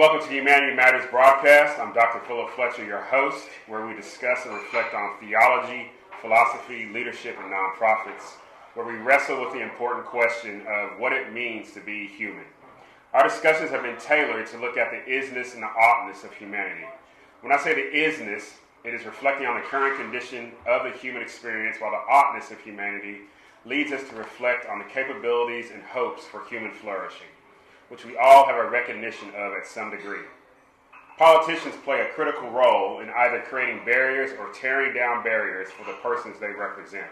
Welcome to the Humanity Matters broadcast. I'm Dr. Philip Fletcher, your host, where we discuss and reflect on theology, philosophy, leadership, and nonprofits, where we wrestle with the important question of what it means to be human. Our discussions have been tailored to look at the isness and the oughtness of humanity. When I say the isness, it is reflecting on the current condition of the human experience, while the oughtness of humanity leads us to reflect on the capabilities and hopes for human flourishing, which we all have a recognition of at some degree. Politicians play a critical role in either creating barriers or tearing down barriers for the persons they represent.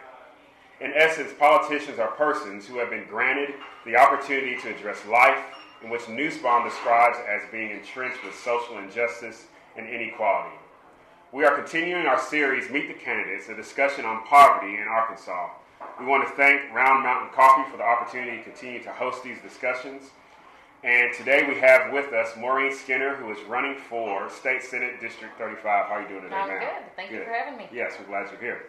In essence, politicians are persons who have been granted the opportunity to address life, in which Nussbaum describes as being entrenched with social injustice and inequality. We are continuing our series, Meet the Candidates, a discussion on poverty in Arkansas. We want to thank Round Mountain Coffee for the opportunity to continue to host these discussions. And today we have with us Maureen Skinner, who is running for State Senate District 35. How are you doing today, I'm ma'am? good. Thank you for having me. Yes, we're glad you're here.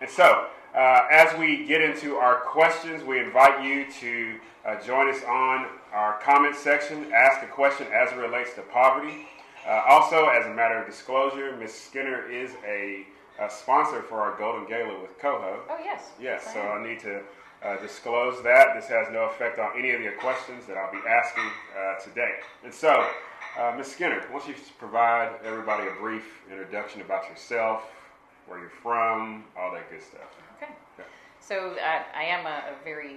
And so, uh, as we get into our questions, we invite you to uh, join us on our comment section. Ask a question as it relates to poverty. Uh, also, as a matter of disclosure, Ms. Skinner is a, a sponsor for our Golden Gala with Coho. Oh, yes. Yes, so. I need to uh, disclose that. This has no effect on any of your questions that I'll be asking uh, today. And so, uh, Ms. Skinner, why don't you provide everybody a brief introduction about yourself, where you're from, all that good stuff. Okay. Okay. So uh, I am a, a very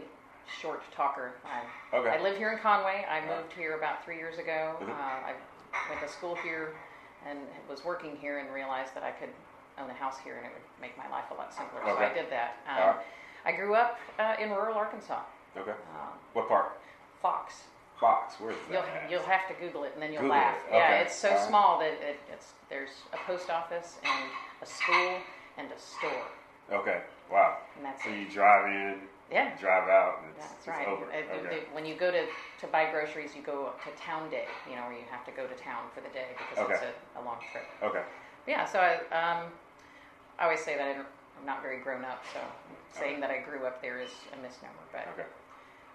short talker. I, Okay. I live here in Conway. I Right. moved here about three years ago. Mhm. Uh, I went to school here and was working here and realized that I could own a house here and it would make my life a lot simpler. So I did that. Um. I grew up uh, in rural Arkansas. Okay. Um, What part? Fox. Fox. Where's that? You'll, at? you'll have to Google it and then you'll Google laugh. it. Yeah, Okay. it's so right. small that it, it's there's a post office and a school and a store, Okay. Wow. and that's So it. you drive in, Yeah, drive out, and it's, that's it's right. over. Uh, Okay. when you go to, to buy groceries, you go to town day. You know, where you have to go to town for the day because it's a, a long trip. Okay. Yeah, so I, um, I always say that I'm not very grown up, so saying that I grew up there is a misnomer. But Okay.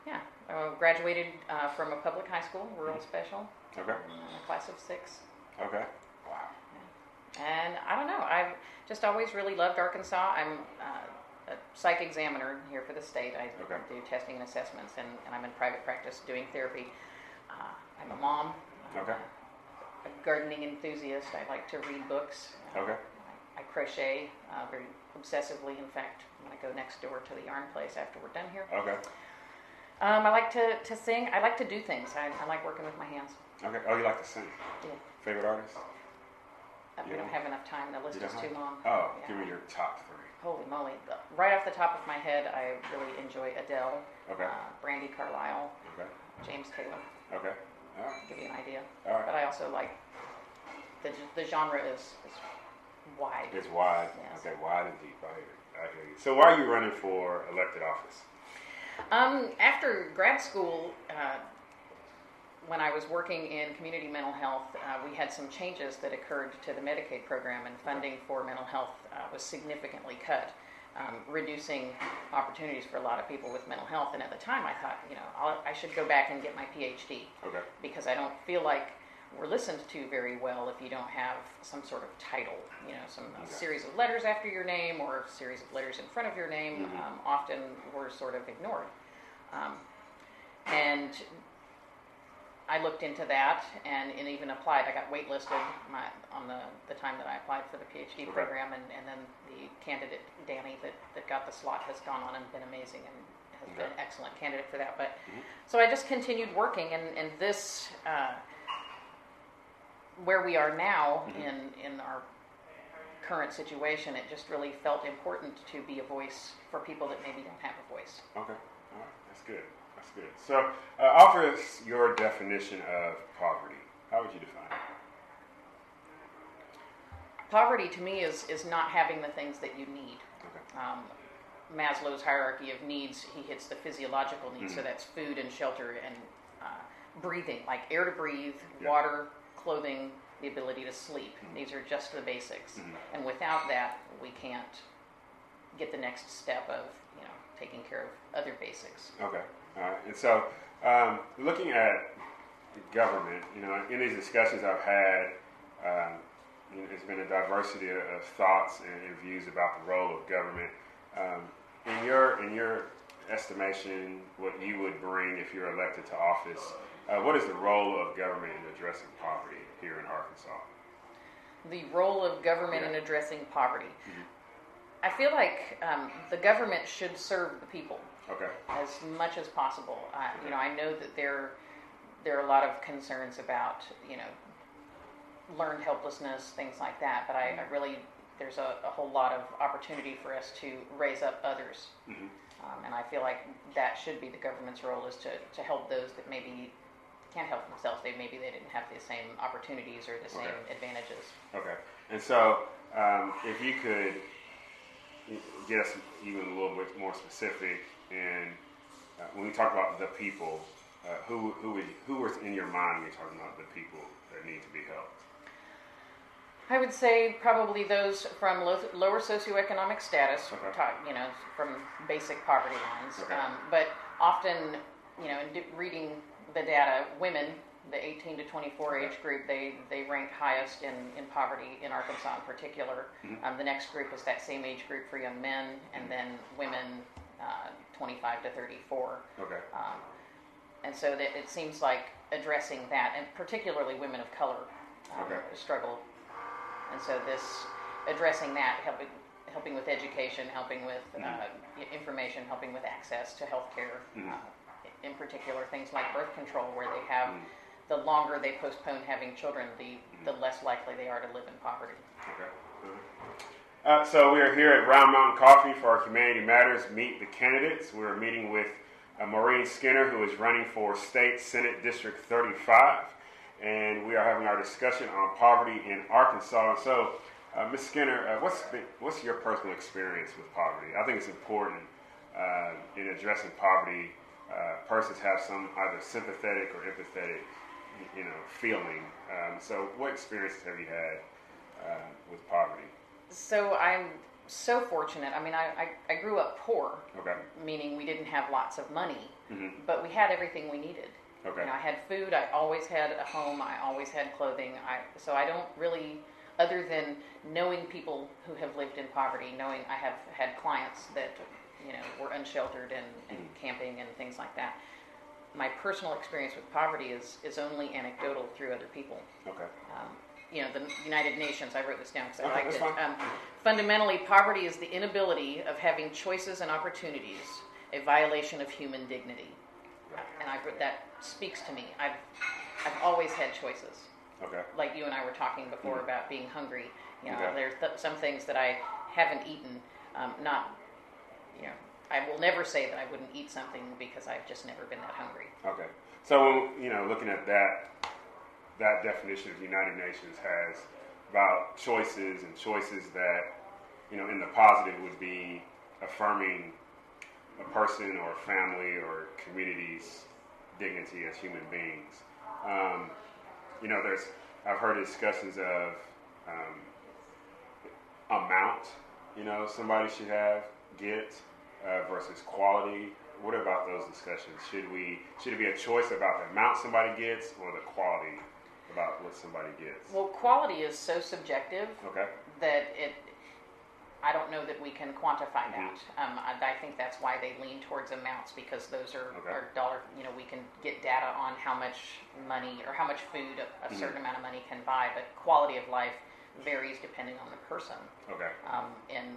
yeah, I graduated uh, from a public high school, rural special, Okay. uh, class of six. Okay. Wow. And I don't know. I've just always really loved Arkansas. I'm uh, a psych examiner here for the state. I Okay. do testing and assessments, and, and I'm in private practice doing therapy. Uh, I'm a mom. I'm Okay. A, a gardening enthusiast. I like to read books. Uh, Okay. I, I crochet uh, very obsessively. In fact, I'm going to go next door to the yarn place after we're done here. Okay. Um, I like to, to sing. I like to do things. I, I like working with my hands. Okay. Oh, you like to sing? Yeah. Favorite artist? Uh, We Yeah. don't have enough time. The list is too long. Oh, Yeah. give me your top three. Holy moly. Right off the top of my head, I really enjoy Adele, Okay. uh, Brandi Carlile, Okay. James Taylor, Okay. All right. give you an idea. All right. But I also like, the, the genre is, is wide. It's wide. Yes. Okay, wide and deep. I hear, you. I hear you. So, why are you running for elected office? Um, after grad school, uh, when I was working in community mental health, uh, we had some changes that occurred to the Medicaid program, and funding for mental health uh, was significantly cut, um, reducing opportunities for a lot of people with mental health. And at the time, I thought, you know, I'll, I should go back and get my PhD Okay. because I don't feel like we're listened to very well if you don't have some sort of title, you know, some Okay. series of letters after your name or a series of letters in front of your name. Mhm. Um, often we're sort of ignored. Um, and I looked into that and, and even applied. I got waitlisted my, on the, the time that I applied for the PhD Okay. program, and, and then the candidate, Danny, that, that got the slot has gone on and been amazing and has been an excellent candidate for that. But Mhm. so I just continued working, and, and this, uh, where we are now Mhm. in, in our current situation, it just really felt important to be a voice for people that maybe don't have a voice. Okay. All right. That's good. That's good. So, uh, offer us your definition of poverty. How would you define it? Poverty to me is, is not having the things that you need. Okay. Um, Maslow's hierarchy of needs, he hits the physiological needs, so Mhm. that's food and shelter and uh, breathing, like air to breathe, Yeah. water, clothing, the ability to sleep. Mhm. These are just the basics. Mhm. And without that, we can't get the next step of, you know, taking care of other basics. Okay. All right. And so, um, looking at government. You know, in these discussions I've had, um, you know, there's been a diversity of, thoughts and, and, views about the role of government. Um, in your in your estimation, what you would bring if you're elected to office, uh, what is the role of government in addressing poverty here in Arkansas? The role of government yeah. in addressing poverty. Mm-hmm. I feel like um, the government should serve the people okay. as much as possible. Uh, okay. You know, I know that there there are a lot of concerns about you know learned helplessness, things like that. But I, I mm-hmm. really there's a, a, whole lot of opportunity for us to raise up others, mm-hmm. um, and I feel like that should be the government's role is to to help those that maybe can't help themselves. They maybe they didn't have the same opportunities or the same okay. advantages. Okay, and so um, if you could get us even a little bit more specific. And uh, when we talk about the people, uh, who who who was in your mind when you're talking about the people that need to be helped? I would say probably those from low, lower socioeconomic status, okay. you know, from basic poverty lines. Okay. Um, but often, you know, in reading the data, women the 18 to 24 age group, they, they rank highest in, in poverty in Arkansas in particular. Mm-hmm. Um, the next group is that same age group for young men, and mm-hmm. then women uh, 25 to 34. Okay. Um, and so that it seems like addressing that, and particularly women of color, um, okay. struggle. And so this addressing that, helping helping with education, helping with uh, information, helping with access to health care. Mm-hmm. Uh, in particular, things like birth control, where they have mm-hmm the longer they postpone having children, the, the less likely they are to live in poverty. Okay. Uh, so we are here at Round Mountain Coffee for our Humanity Matters Meet the Candidates. We're meeting with uh, Maureen Skinner, who is running for State Senate District 35, and we are having our discussion on poverty in Arkansas. And so, uh, Ms. Skinner, uh, what's the, what's your personal experience with poverty? I think it's important uh, in addressing poverty. Uh, persons have some either sympathetic or empathetic you know, feeling. Um, so, what experiences have you had uh, with poverty? So, I'm so fortunate. I mean, I, I, I, grew up poor, okay. meaning we didn't have lots of money, mm-hmm. but we had everything we needed. Okay. You know, I had food. I always had a home. I always had clothing. I so I don't really, other than knowing people who have lived in poverty, knowing I have had clients that you know were unsheltered and, and mm-hmm. camping and things like that my personal experience with poverty is, is only anecdotal through other people. Okay. Um, you know, the United Nations, I wrote this down because I okay, liked it. Um, fundamentally, poverty is the inability of having choices and opportunities, a violation of human dignity. And I, that speaks to me. I've, I've always had choices. Okay. Like you and I were talking before mm-hmm. about being hungry. You know, okay. there's th- some things that I haven't eaten, um, not, you know, I will never say that I wouldn't eat something because I've just never been that hungry. Okay. So, you know, looking at that, that definition of the United Nations has about choices and choices that, you know, in the positive would be affirming a person or a family or community's dignity as human beings. Um, you know, there's, I've heard discussions of um, amount, you know, somebody should have, get, uh, versus quality? What about those discussions? Should we should it be a choice about the amount somebody gets or the quality about what somebody gets? Well, quality is so subjective okay. that it. I don't know that we can quantify that. Mm-hmm. Um, I, I, think that's why they lean towards amounts because those are, okay. are, dollar. You know, we can get data on how much money or how much food a, a mm-hmm. certain amount of money can buy, but quality of life varies depending on the person. Okay. Um, and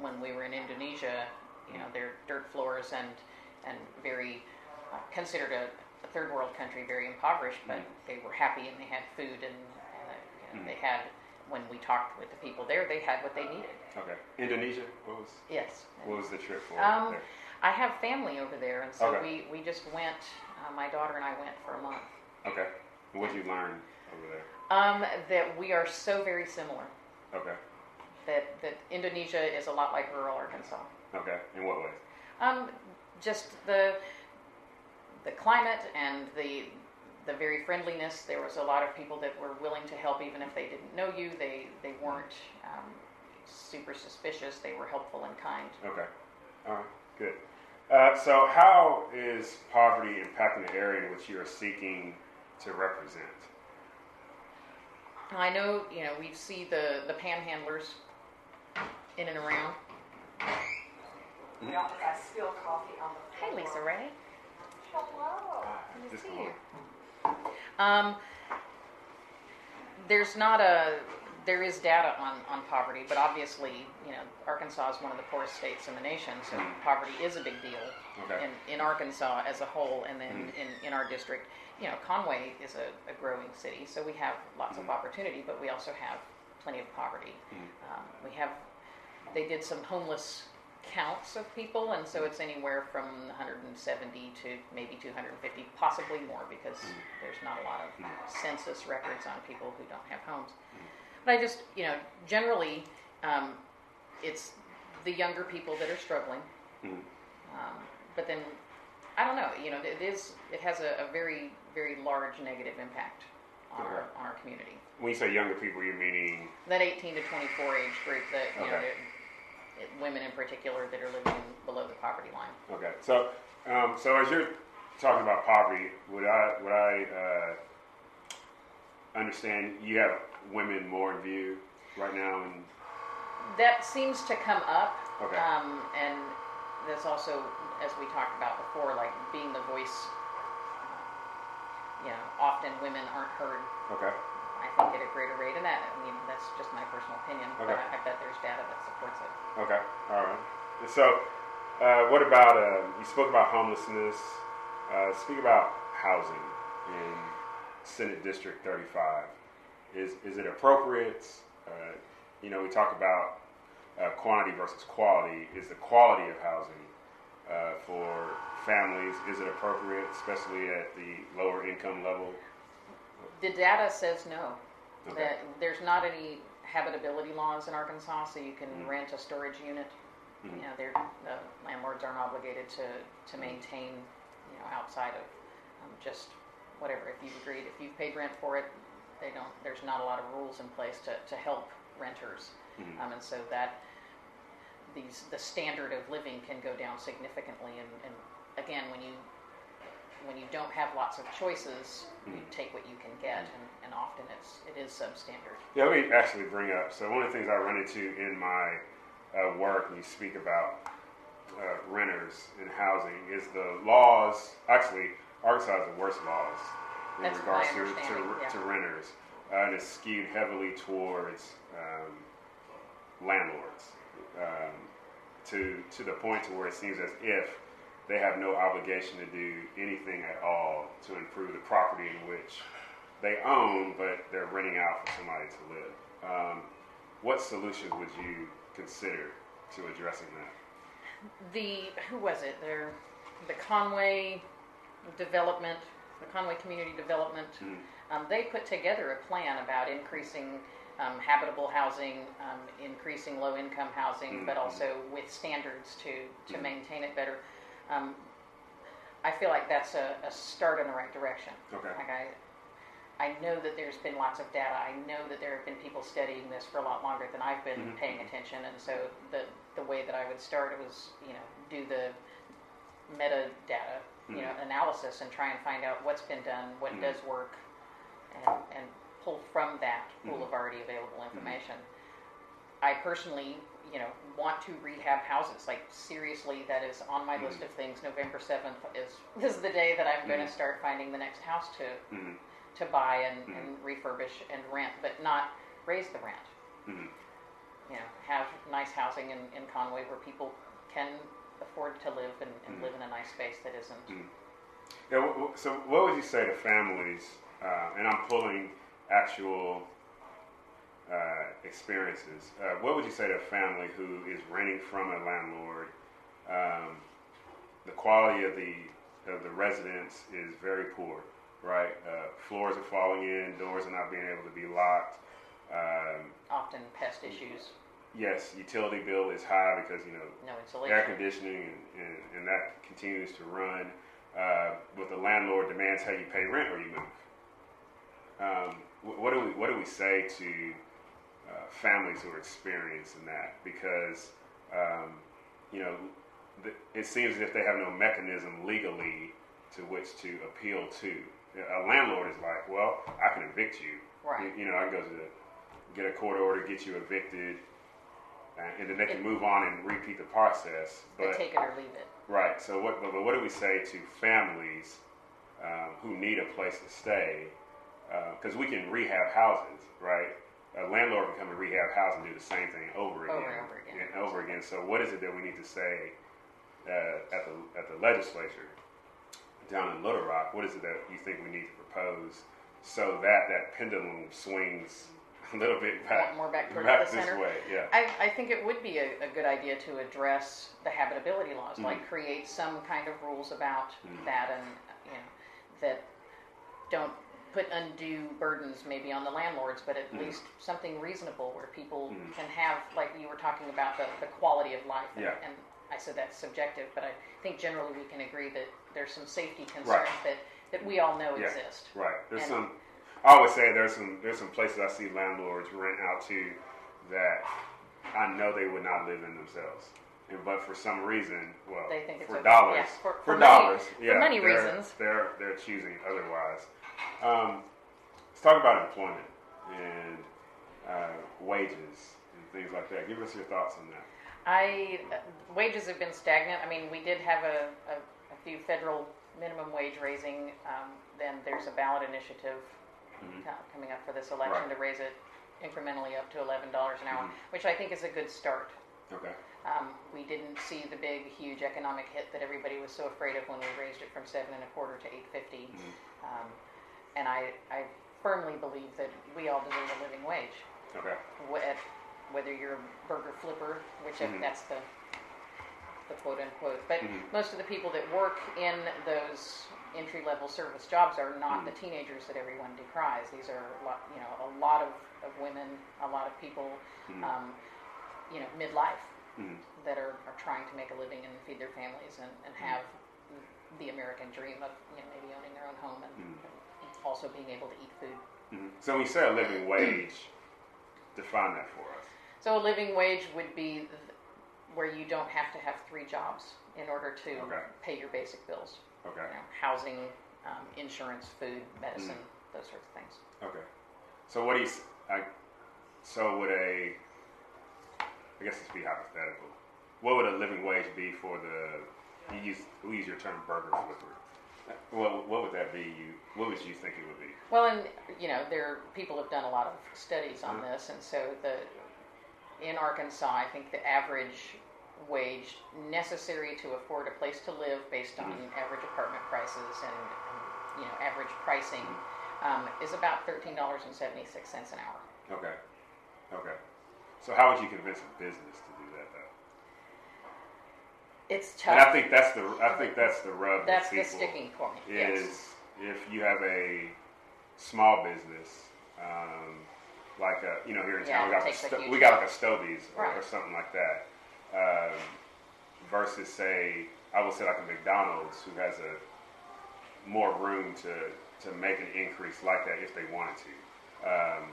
when we were in Indonesia, you know, they're dirt floors and and very uh, considered a, a, third world country, very impoverished, but mm-hmm. they were happy and they had food and, and uh, mm-hmm. they had. When we talked with the people there, they had what they needed. Okay, Indonesia. What was? Yes. What was the trip for? Um, I have family over there, and so okay. we we just went. Uh, my daughter and I went for a month. Okay. What did you learn over there? Um, that we are so very similar. Okay. That that Indonesia is a lot like rural Arkansas. Okay. In what ways? Um, just the the climate and the the very friendliness. There was a lot of people that were willing to help, even if they didn't know you. They they weren't um, super suspicious. They were helpful and kind. Okay. All right. Good. Uh, so, how is poverty impacting the area in which you are seeking to represent? I know, you know, we see the, the panhandlers in and around. We also got spilled coffee on the Hey. Lisa Ray. Hello. Good to see you. Um, there's not a, there is data on, on poverty, but obviously, you know, Arkansas is one of the poorest states in the nation, so Mhm. poverty is a big deal Okay. in, in Arkansas as a whole, and then Mhm. in, in our district. You know, Conway is a, a growing city, so we have lots Mhm. of opportunity, but we also have plenty of poverty. Um, we have, they did some homeless counts of people, and so it's anywhere from 170 to maybe 250, possibly more, because Mhm. there's not a lot of Mhm. census records on people who don't have homes. But I just, you know, generally, um, it's the younger people that are struggling. Um, but then, I don't know, you know, it is, it has a, a very, very large negative impact on our, on our community. When you say younger people, you're meaning That 18 to 24 age group that, you know, Okay. it- women in particular that are living below the poverty line. okay. So, um, so as you're talking about poverty, would I would I uh, understand you have women more in view right now, and That seems to come up. Okay. Um, and that's also, as we talked about before, like being the voice. You know, often women aren't heard. okay, At a greater rate, and that I mean that's just my personal opinion. But Okay. I, I bet there's data that supports it. okay, all right. And so, uh, what about uh, you spoke about homelessness? Uh, speak about housing in Senate District 35. Is is it appropriate? Uh, you know, we talk about uh, quantity versus quality. Is the quality of housing uh, for families is it appropriate, especially at the lower income level? The data says no. Okay. There's not any habitability laws in Arkansas, so you can Mhm. rent a storage unit. Mhm. You know, they're, the landlords aren't obligated to, to maintain, you know, outside of um, just whatever. If you've agreed, if you've paid rent for it, they don't. There's not a lot of rules in place to, to help renters, Mhm. um, and so that these the standard of living can go down significantly. And, and again, when you when you don't have lots of choices, you Mhm. take what you can get, and, and often it's it is substandard. Yeah, let me actually bring up. So one of the things I run into in my uh, work when you speak about uh, renters and housing is the laws. Actually, Arkansas has the worst laws in That's regards to to, yeah. to renters, uh, and it's skewed heavily towards um, landlords. Um, to to the point to where it seems as if they have no obligation to do anything at all to improve the property in which they own, but they're renting out for somebody to live. Um, what solutions would you consider to addressing that? The who was it? There, the Conway Development, the Conway Community Development. Mhm. Um, they put together a plan about increasing um, habitable housing, um, increasing low-income housing, but Mhm. also with standards to to Mhm. maintain it better. Um, I feel like that's a, a start in the right direction. Okay. Like I, I know that there's been lots of data. I know that there have been people studying this for a lot longer than I've been Mhm. paying attention. And so the the way that I would start was, you know, do the metadata, you know, Mhm. analysis and try and find out what's been done, what Mhm. does work, and and pull from that pool Mhm. of already available information. I personally, you know, want to rehab houses. Like seriously, that is on my list of things. November seventh is is the day that I'm going to start finding the next house to to buy and, Mhm. and refurbish and rent, but not raise the rent. hmm You know, have nice housing in, in Conway where people can afford to live and, and Mhm. live in a nice space that isn't. Mhm. Yeah, so what would you say to families, uh, and I'm pulling actual uh, experiences, uh, what would you say to a family who is renting from a landlord? Um, the quality of the of the residence is very poor, right? Uh, floors are falling in, doors are not being able to be locked. Um, Often pest issues, yes, utility bill is high because you know no insulation, air conditioning and, and, and that continues to run. Uh, with the landlord demands how you pay rent or you move. Um, what do we what do we say to uh, families who are experiencing that? Because um, you know it seems as if they have no mechanism legally to which to appeal to. A landlord is like, well, I can evict you. Right. You, you know, I can go to get a court order, get you evicted, and, and then they can move on and repeat the process. They But take it or leave it. right. So what? But what do we say to families um, who need a place to stay? Because we can rehab houses, right? A landlord can come and rehab house and do the same thing over again, Over and over again. and over again. So what is it that we need to say uh, at the at the legislature down in Little Rock? What is it that you think we need to propose so that that pendulum swings a little bit back, More back towards back the this center? way? Yeah. I, I think it would be a, a good idea to address the habitability laws, Mhm. like create some kind of rules about Mhm. that, and you know that don't put undue burdens maybe on the landlords, but at Mhm. least something reasonable where people Mhm. can have, like you were talking about, the, the quality of life. And, Yeah. and I said that's subjective, but I think generally we can agree that there's some safety concerns Right. that, that we all know Yeah. exist. Right. There's And- some. I always say there's some there's some places I see landlords rent out to that I know they would not live in themselves, and but for some reason, well, They think it's for okay. dollars, Yeah, for- for, money- dollars, for yeah, money they're, reasons. they're they're choosing otherwise. Um, let's talk about employment and uh, wages and things like that. Give us your thoughts on that. I wages have been stagnant. I mean, we did have a, a, few federal minimum wage raising. Um, then there's a ballot initiative Mhm. co- coming up for this election Right. to raise it incrementally up to eleven dollars an hour, Mhm. which I think is a good start. Okay. Um, we didn't see the big, huge economic hit that everybody was so afraid of when we raised it from seven and a quarter to eight fifty. Mhm. Um, and I, I firmly believe that we all deserve a living wage Okay. wh- at- whether you're a burger flipper, which if Mhm. that's the the quote unquote. But Mhm. most of the people that work in those entry level service jobs are not the Mhm. teenagers that everyone decries. These are a lot, you know, a lot of, of women, a lot of people, Mhm. um, you know, midlife Mhm. that are, are trying to make a living and feed their families and, and have the American dream of you know maybe owning their own home and Mhm. also being able to eat food. So when you say a living wage, define that for us. So a living wage would be where you don't have to have three jobs in order to Okay. pay your basic bills. Okay. You know, housing, um, insurance, food, medicine, Mm-hmm. those sorts of things. Okay. So what do you? s- I, so would a? I guess this be hypothetical. What would a living wage be for the? You use we use your term burger flipper. What what would that be? You what would you think it would be? Well, and you know, there people have done a lot of studies on Mhm. this, and so the in Arkansas, I think the average wage necessary to afford a place to live based on Mhm. average apartment prices and, and you know average pricing Mm-hmm. um, is about thirteen dollars and seventy six cents an hour. Okay. Okay. So how would you convince a business to do that though? It's And I think that's the I think that's the rub. That's the sticking point. is yes. if you have a small business, um, like a, you know here in Yeah, town we got sto- we got like a Stoby's or, or something like that, um, versus say I would say like a McDonald's who has a more room to to make an increase like that if they wanted to, um,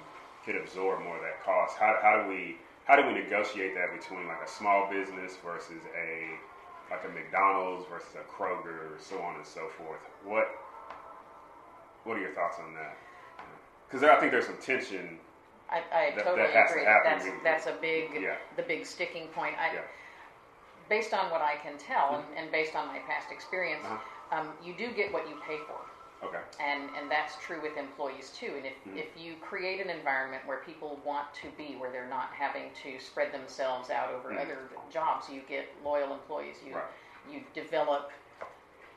could absorb more of that cost. How, how do we how do we negotiate that between like a small business versus a like a McDonald's versus a Kroger, so on and so forth. What What are your thoughts on that? Because I think there's some tension. I, I That- that totally has to agree. happen That's with- that's a big Yeah. the big sticking point. I, Yeah. Based on what I can tell and, and based on my past experience, Uh-huh. um, you do get what you pay for. Okay. and and that's true with employees too and if, Mhm. if you create an environment where people want to be where they're not having to spread themselves out over Mhm. other jobs you get loyal employees you Right. you develop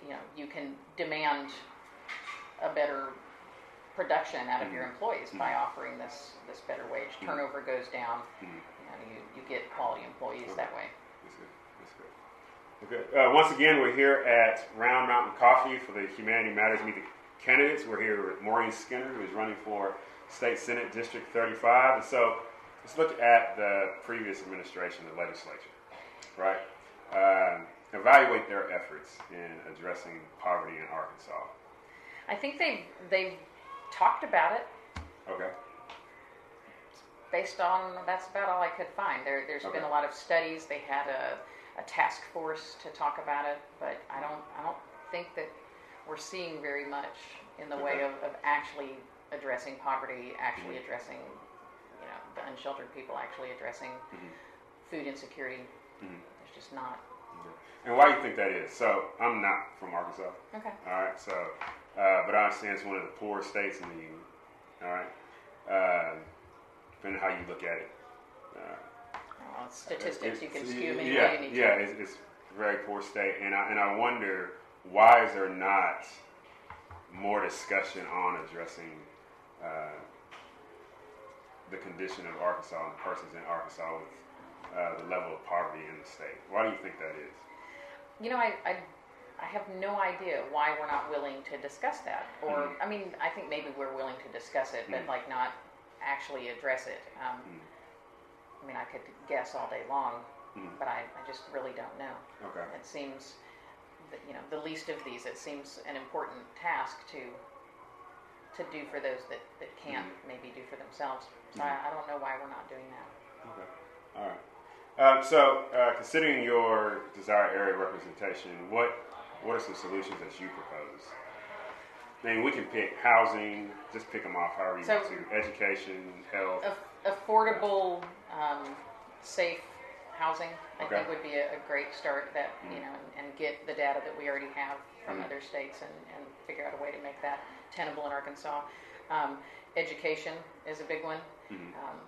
you know you can demand a better production out of your Mhm. employees by Mhm. offering this this better wage Mhm. turnover goes down you know you, you get quality employees that way That's good. That's good. Okay. Uh, once again, we're here at Round Mountain Coffee for the Humanity Matters Meet the Candidates. We're here with Maureen Skinner, who is running for State Senate District 35. And so let's look at the previous administration, the legislature, right? Um, evaluate their efforts in addressing poverty in Arkansas. i think they they've talked about it Okay. based on that's about all I could find. There, there's Okay. been a lot of studies. They had a, a task force to talk about it, but I don't I don't think that we're seeing very much in the way of, of actually addressing poverty, actually mm-hmm. addressing, you know, the unsheltered people, actually addressing mm-hmm. food insecurity. Mm-hmm. There's just not. And why do you think that is? So I'm not from Arkansas. Okay. All right. So, uh, but I understand it's one of the poorest states in the union. All right. Uh, depending on how you look at it. Uh, Well, statistics, you can skew any yeah, way you need yeah, it's, it's a very poor state, and I and I wonder why is there not more discussion on addressing uh, the condition of Arkansas and the persons in Arkansas with uh, the level of poverty in the state. Why do you think that is? You know, I, I, I have no idea why we're not willing to discuss that. Or, Mhm. I mean, I think maybe we're willing to discuss it, but Mhm. like not actually address it. Um, Mhm. I mean, I could guess all day long, Mhm. but I, I just really don't know. Okay. It seems, that, you know, the least of these, it seems an important task to to do for those that, that can't maybe do for themselves. So I, I don't know why we're not doing that. Okay. All right. Um, so, uh, considering your desired area of representation, what what are some solutions that you propose? I mean, we can pick housing, just pick them off however you So- want to. Education, health. Aff- affordable, um, safe housing, I Okay. think would be a, a great start that, you Mhm. know, and, and get the data that we already have from Mhm. other states and, and figure out a way to make that tenable in Arkansas. Um, education is a big one. Mhm. Um,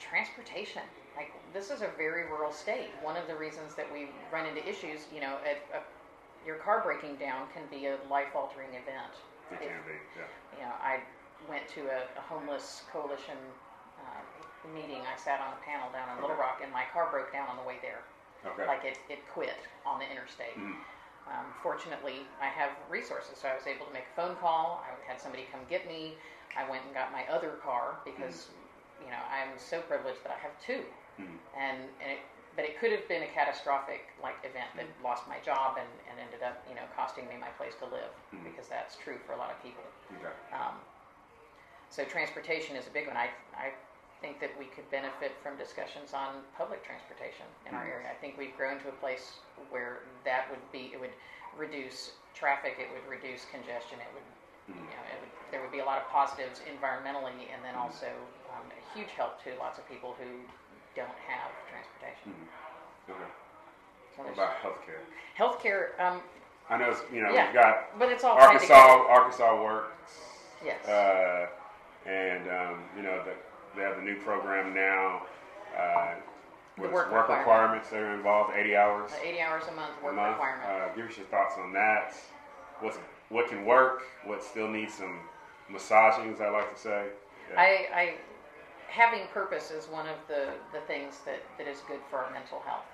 transportation, like this is a very rural state. One of the reasons that we run into issues, you know, a, a, your car breaking down can be a life-altering event. It can be. Yeah. you know, I went to a, a homeless coalition uh, meeting. I sat on a panel down in Little Rock, and my car broke down on the way there. Okay. Like it, it quit on the interstate. Mhm. Um, fortunately, I have resources, so I was able to make a phone call. I had somebody come get me. I went and got my other car because, you know, I'm so privileged that I have two. Mhm. And, and it, but it could have been a catastrophic like event that lost my job and, and ended up, you know, costing me my place to live Mhm. because that's true for a lot of people. Okay. Um, so transportation is a big one. I, I think that we could benefit from discussions on public transportation in our Mhm. area. I think we've grown to a place where that would be, it would reduce traffic, it would reduce congestion, it would, Mhm. you know, it would, there would be a lot of positives environmentally and then Mhm. also um, a huge help to lots of people who don't have transportation. Mhm. Okay. So What about healthcare? healthcare, um, I know, it's, you know, Yeah. we've got but it's all Arkansas. Arkansas Works. Yes. Uh, and um, you know, the, they have the new program now. Uh, with work work requirement. requirements that are involved, 80 hours The 80 hours a month a month. requirement. Uh, give us your thoughts on that. What's what can work? What still needs some massaging, as I like to say. Yeah. I, I having purpose is one of the, the things that, that is good for our mental health.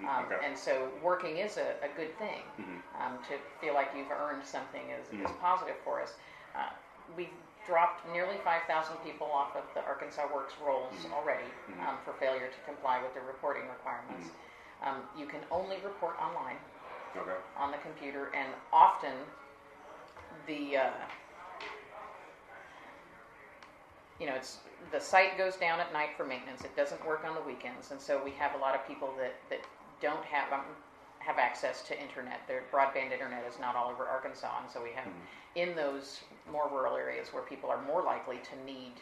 Mm, Um, okay. And so working is a, a good thing. Mhm. Um, to feel like you've earned something is, is Mhm. positive for us. Uh, we've dropped nearly 5,000 people off of the Arkansas Works rolls Mhm. already Mhm. um, for failure to comply with the reporting requirements. Mm-hmm. Um, you can only report online Okay. on the computer, and often the uh, you know it's the site goes down at night for maintenance. It doesn't work on the weekends, and so we have a lot of people that that don't have um, have access to internet. Their broadband internet is not all over Arkansas, and so we have in those more rural areas where people are more likely to need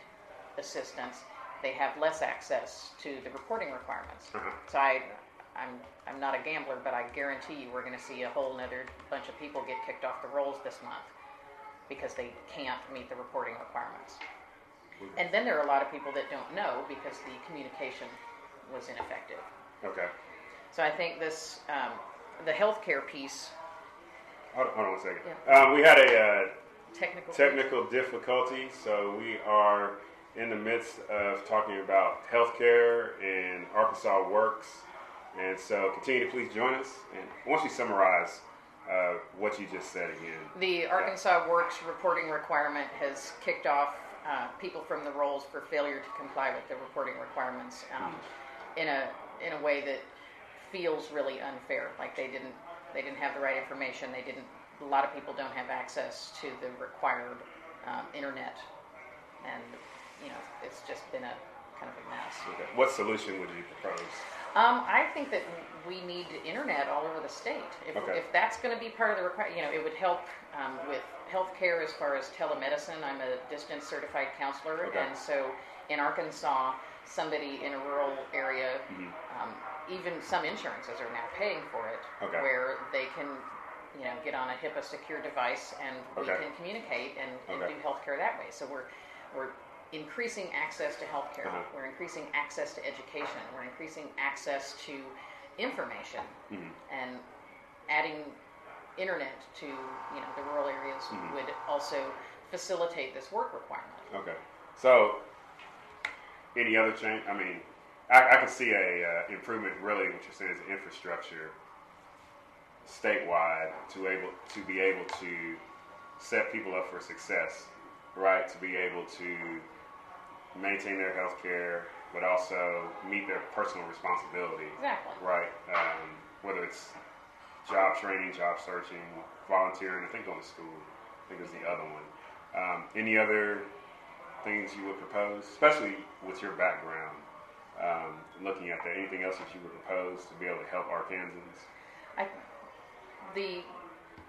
assistance. They have less access to the reporting requirements. Uh-huh. So I, I'm, I'm not a gambler, but I guarantee you we're going to see a whole other bunch of people get kicked off the rolls this month because they can't meet the reporting requirements. And then there are a lot of people that don't know because the communication was ineffective. Okay. So I think this, um, the healthcare piece, Hold on, hold on one second. Um, we had a uh, technical. technical difficulty, so we are in the midst of talking about healthcare and Arkansas Works. And so continue to please join us. And once you summarize uh, what you just said again. The Arkansas Works reporting requirement has kicked off uh, people from the rolls for failure to comply with the reporting requirements um, in a in a way that feels really unfair. Like they didn't they didn't have the right information. They didn't. A lot of people don't have access to the required um, internet, and you know it's just been a kind of a mess. Okay. What solution would you propose? Um, I think that we need internet all over the state. If, Okay. if that's going to be part of the requirement, you know, it would help um, with healthcare as far as telemedicine. I'm a distance certified counselor, Okay. and so in Arkansas, somebody in a rural area, Mhm. um, even some insurances are now paying for it, Okay. where they can, you know, get on a HIPAA secure device and we Okay. can communicate and, and do healthcare that way. So we're we're increasing access to healthcare. Uh-huh. We're increasing access to education. We're increasing access to information Mhm. and adding internet to you know the rural areas Mhm. would also facilitate this work requirement. Okay. So, any other change? I mean, I, I can see a uh, improvement. Really, what you're saying is infrastructure statewide to able to be able to set people up for success, right? To be able to maintain their health care, but also meet their personal responsibility, Exactly. right? Um, whether it's job training, job searching, volunteering. I think going to school. I think is the other one. Um, any other things you would propose, especially with your background, um, looking at that? Anything else that you would propose to be able to help Arkansans? I, the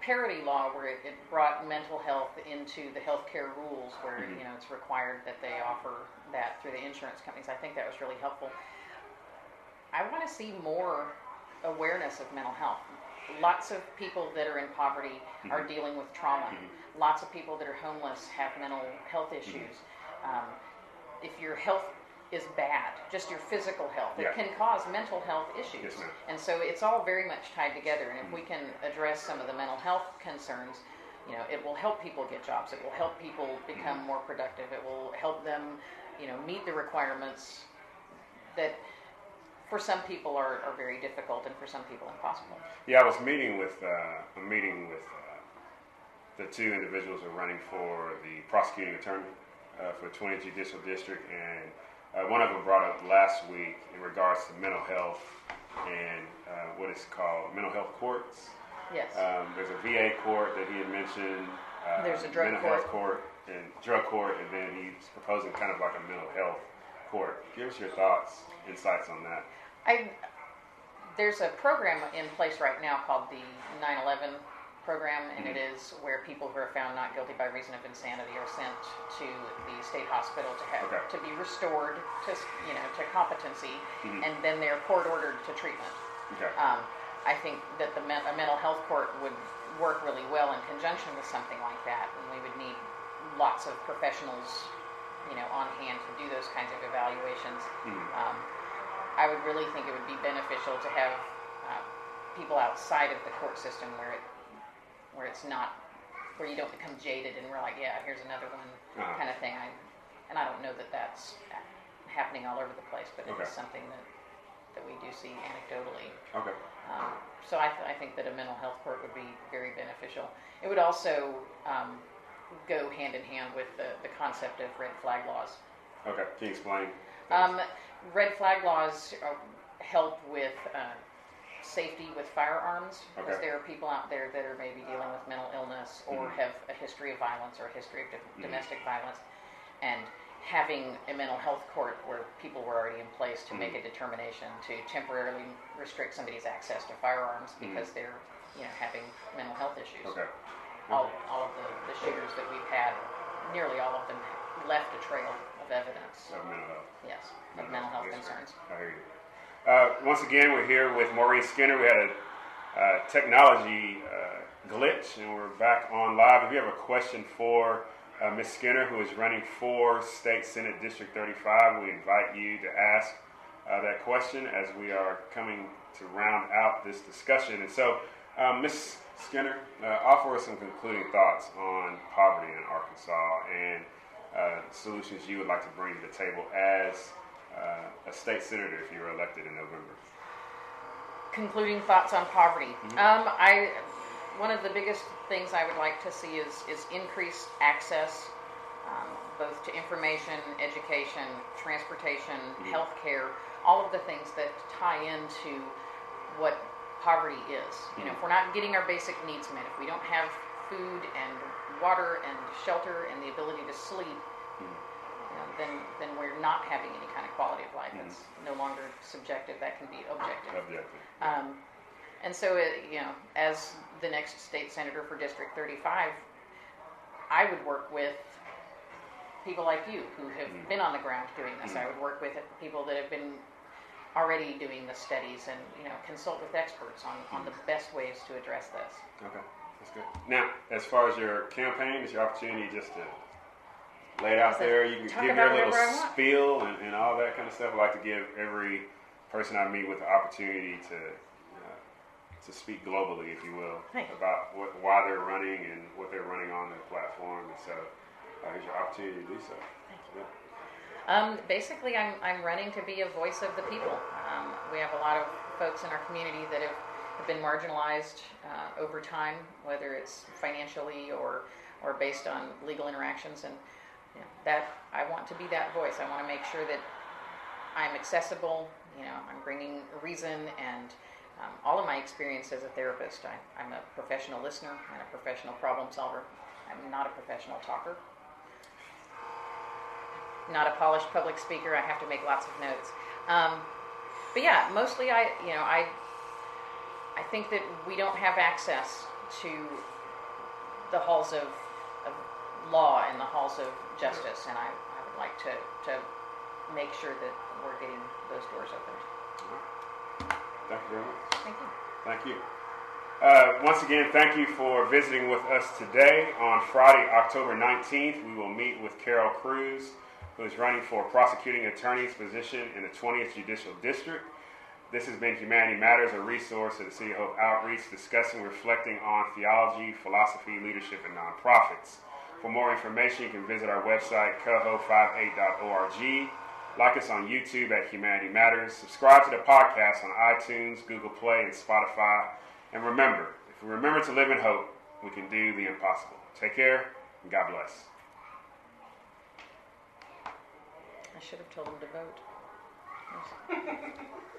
parity law where it, it brought mental health into the healthcare rules where Mhm. you know it's required that they offer that through the insurance companies i think that was really helpful i want to see more awareness of mental health lots of people that are in poverty are Mhm. dealing with trauma Mhm. lots of people that are homeless have mental health issues um, if your health is bad just your physical health Yeah. it can cause mental health issues Yes, and so it's all very much tied together. And if we can address some of the mental health concerns, you know, it will help people get jobs. It will help people become more productive. It will help them, you know, meet the requirements that for some people are, are very difficult and for some people impossible. Yeah, I was meeting with uh, a meeting with uh, the two individuals who are running for the prosecuting attorney uh, for 20 judicial district, and uh, one of them brought up last week in regards to mental health and uh, what is called mental health courts. Yes. Um, there's a VA court that he had mentioned. Uh, There's a drug mental health court and drug court, and then he's proposing kind of like a mental health court. Give us your thoughts, insights on that. I there's a program in place right now called the 9/11 program, and it Mm-hmm. is where people who are found not guilty by reason of insanity are sent to the state hospital to have Okay. to be restored to you know to competency, Mhm. and then they're court ordered to treatment. Okay. Um, I think that the men- a mental health court would work really well in conjunction with something like that, and we would need lots of professionals, you know, on hand to do those kinds of evaluations. Mhm. Um, I would really think it would be beneficial to have uh, people outside of the court system where it where it's not where you don't become jaded and we're like, yeah, here's another one Uh-huh. kind of thing. I and I don't know that that's happening all over the place, but Okay. it's something that that we do see anecdotally. Okay. Um, so I, th- I think that a mental health court would be very beneficial. It would also um, go hand in hand with the, the concept of red flag laws. Okay. Can you explain? Um, red flag laws uh, help with uh, safety with firearms because Okay. there are people out there that are maybe dealing with mental illness or Mhm. have a history of violence or a history of Mm-hmm. domestic violence, and having a mental health court where people were already in place to make a Mm-hmm. determination to temporarily restrict somebody's access to firearms Mhm. because they're you know having mental health issues. Okay. All, all of the, the shooters that we've had, nearly all of them left a trail of evidence. So mental health. Yes, of mental health Yes, concerns. I hear you. Uh, once again, we're here with Maureen Skinner. We had a uh, technology uh, glitch, and we're back on live. If you have a question for uh, Ms. Skinner, who is running for State Senate District 35, we invite you to ask uh, that question as we are coming to round out this discussion. And so, um, Ms. Skinner, uh, offer us some concluding thoughts on poverty in Arkansas and uh, solutions you would like to bring to the table as uh, a state senator if you were elected in November. Concluding thoughts on poverty. Mm-hmm. Um, I one of the biggest things I would like to see is is increased access, um, both to information, education, transportation, Mm-hmm. healthcare, all of the things that tie into what poverty is. You know, if mm-hmm. we're not getting our basic needs met, if we don't have food and water and shelter and the ability to sleep, you know, then then we're not having any kind of quality of life. It's mm-hmm. no longer subjective. That can be objective. Objective. Um, and so, it, you know, as the next state senator for District 35, I would work with people like you who have been on the ground doing this. I would work with people that have been already doing the studies and, you know, consult with experts on, on the best ways to address this. Okay, that's good. Now, as far as your campaign, it's your opportunity just to lay it out there. You can give your little whatever I want. spiel and, and all that kind of stuff. I like to give every person I meet with the opportunity to uh, to speak globally, if you will, Thank you. about what, why they're running and what they're running on their platform. And so, uh, here's your opportunity to do so. Um, basically, I'm, I'm running to be a voice of the people. Um, we have a lot of folks in our community that have, have been marginalized uh, over time, whether it's financially or, or based on legal interactions. And you know, that I want to be that voice. I want to make sure that I'm accessible. You know, I'm bringing reason and um, all of my experience as a therapist. I, I'm a professional listener and a professional problem solver. I'm not a professional talker not a polished public speaker. I have to make lots of notes. Um, but yeah, mostly I, you know, I, I think that we don't have access to the halls of, of law and the halls of justice, and I, I would like to, to make sure that we're getting those doors opened. Thank you very much. Thank you. Thank you. Uh, once again, thank you for visiting with us today. On Friday, October 19th, we will meet with Carol Cruz, who is running for prosecuting attorney's position in the 20th Judicial District. This has been Humanity Matters, a resource of the City of Hope Outreach discussing, reflecting on theology, philosophy, leadership, and nonprofits. For more information, you can visit our website, coho58.org. Like us on YouTube at Humanity Matters. Subscribe to the podcast on iTunes, Google Play, and Spotify. And remember, if we remember to live in hope, we can do the impossible. Take care, and God bless. I should have told them to vote.